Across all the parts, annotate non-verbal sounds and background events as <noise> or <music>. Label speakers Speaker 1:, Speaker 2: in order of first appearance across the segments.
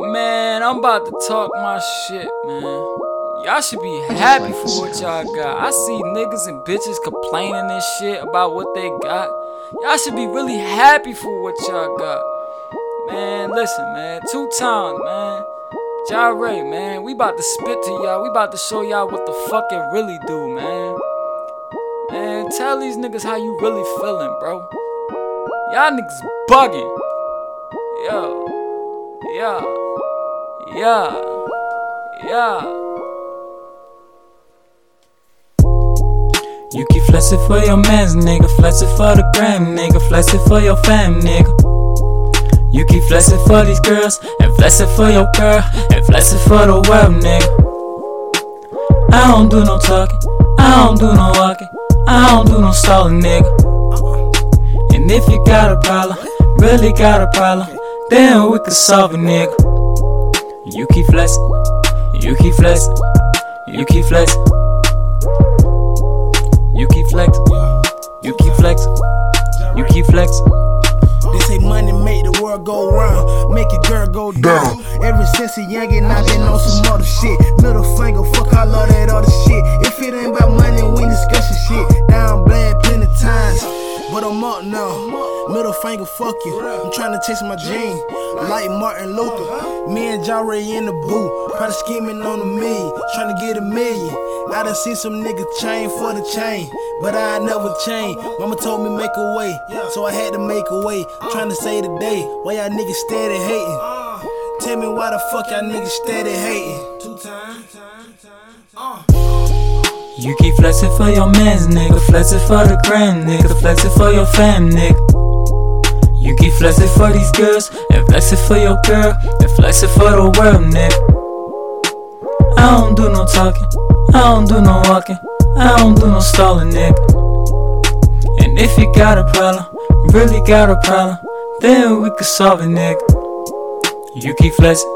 Speaker 1: Man, I'm about to talk my shit, man. Y'all should be happy for what y'all got. I see niggas and bitches complaining and shit about what they got. Y'all should be really happy for what y'all got. Man, listen, man. Two times, man. Ja Ray, man. We about to spit to y'all. We about to show y'all what the fuck it really do, man. Man, tell these niggas how you really feeling, bro. Y'all niggas bugging. Yo. Yeah. Yeah. Yeah. You keep flexing for your mans, nigga. Flexing for the gram, nigga. Flexing for your fam, nigga. You keep flexing for these girls, and flexing for your girl, and flexing for the world, nigga. I don't do no talking, I don't do no walking, I don't do no stalling, nigga. And if you got a problem, really got a problem, then we can solve it, nigga. You keep flexing, you keep flexing, you keep flexing. You keep flexing, you keep flexing, you keep flexing.
Speaker 2: They say money make the world go round, make your girl go down. Ever since a youngin', I been on some other shit. Middle finger, fuck finger, fuck you. I'm trying to chase my dream, like Martin Luther. Me and Ja Ray in the booth, probably scheming on a million, trying to get a million. I done seen some niggas chain for the chain, but I never change. Mama told me make a way, so I had to make a way. Trying to say today, why y'all niggas steady hating? Tell me why the fuck y'all niggas steady hating? Two times.
Speaker 1: You keep flexing for your mans, nigga. Flexing for the gram, nigga. Flexing for your fam, nigga. You keep flexing for these girls, and flexing for your girl, and flexing for the world, nigga. I don't do no talking, I don't do no walking, I don't do no stalling, nigga. And if you got a problem, really got a problem, then we can solve it, nigga. You keep flexing,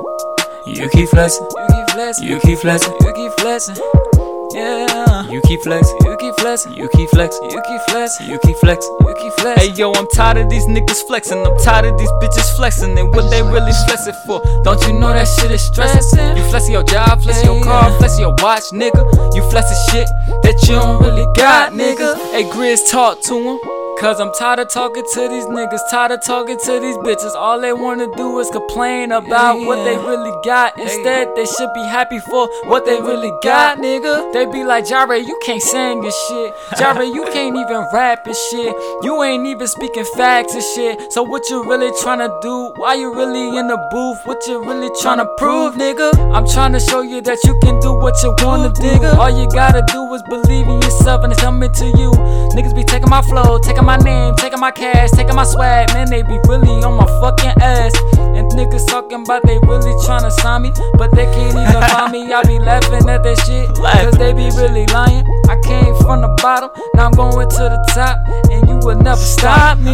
Speaker 1: you keep flexing, you keep flexing, you keep flexing, you keep flexing. Yeah. You keep flexing, you keep flexing, you keep flexing, you keep flexing, you keep flexing, you keep flexing. Hey yo, I'm tired of these niggas flexing. I'm tired of these bitches flexing. And what they really flexing for? Don't you know that shit is stressing? You flexing your job, flexing your car, flexing your watch, nigga. You flexing shit that you don't really got, nigga. Hey, Grizz, talk to him. Cause I'm tired of talking to these niggas, tired of talking to these bitches. All they wanna do is complain about what they really got. Instead, they should be happy for what they really got, nigga. They be like, Jare, you can't sing and shit. Jare, you <laughs> can't even rap and shit. You ain't even speaking facts and shit. So what you really tryna do? Why you really in the booth? What you really tryna prove, nigga? I'm tryna show you that you can do what you wanna, nigga. All you gotta do is believe in yourself and it's coming to you. Niggas be taking my flow, taking my name, taking my cash, taking my swag. Man, they be really on my fucking ass. And niggas talking about they really tryna sign me, but they can't even <laughs> find me. I be laughing at that shit, cause they be really lying. I came from the bottom, now I'm going to the top, and you will never stop me.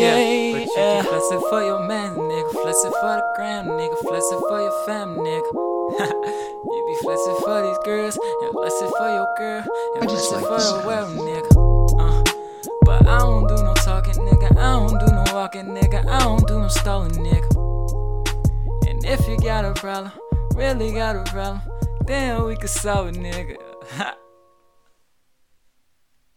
Speaker 1: Yeah, but you keep flexing for your man, nigga. Flexing for the gram, nigga. Flexing for your fam, nigga. <laughs> you be flexing for these girls, and flexing for your girl, and flexing for your world, nigga. Stalling, nigga. And if you got a problem, really got a problem, then we can solve it, nigga. <laughs>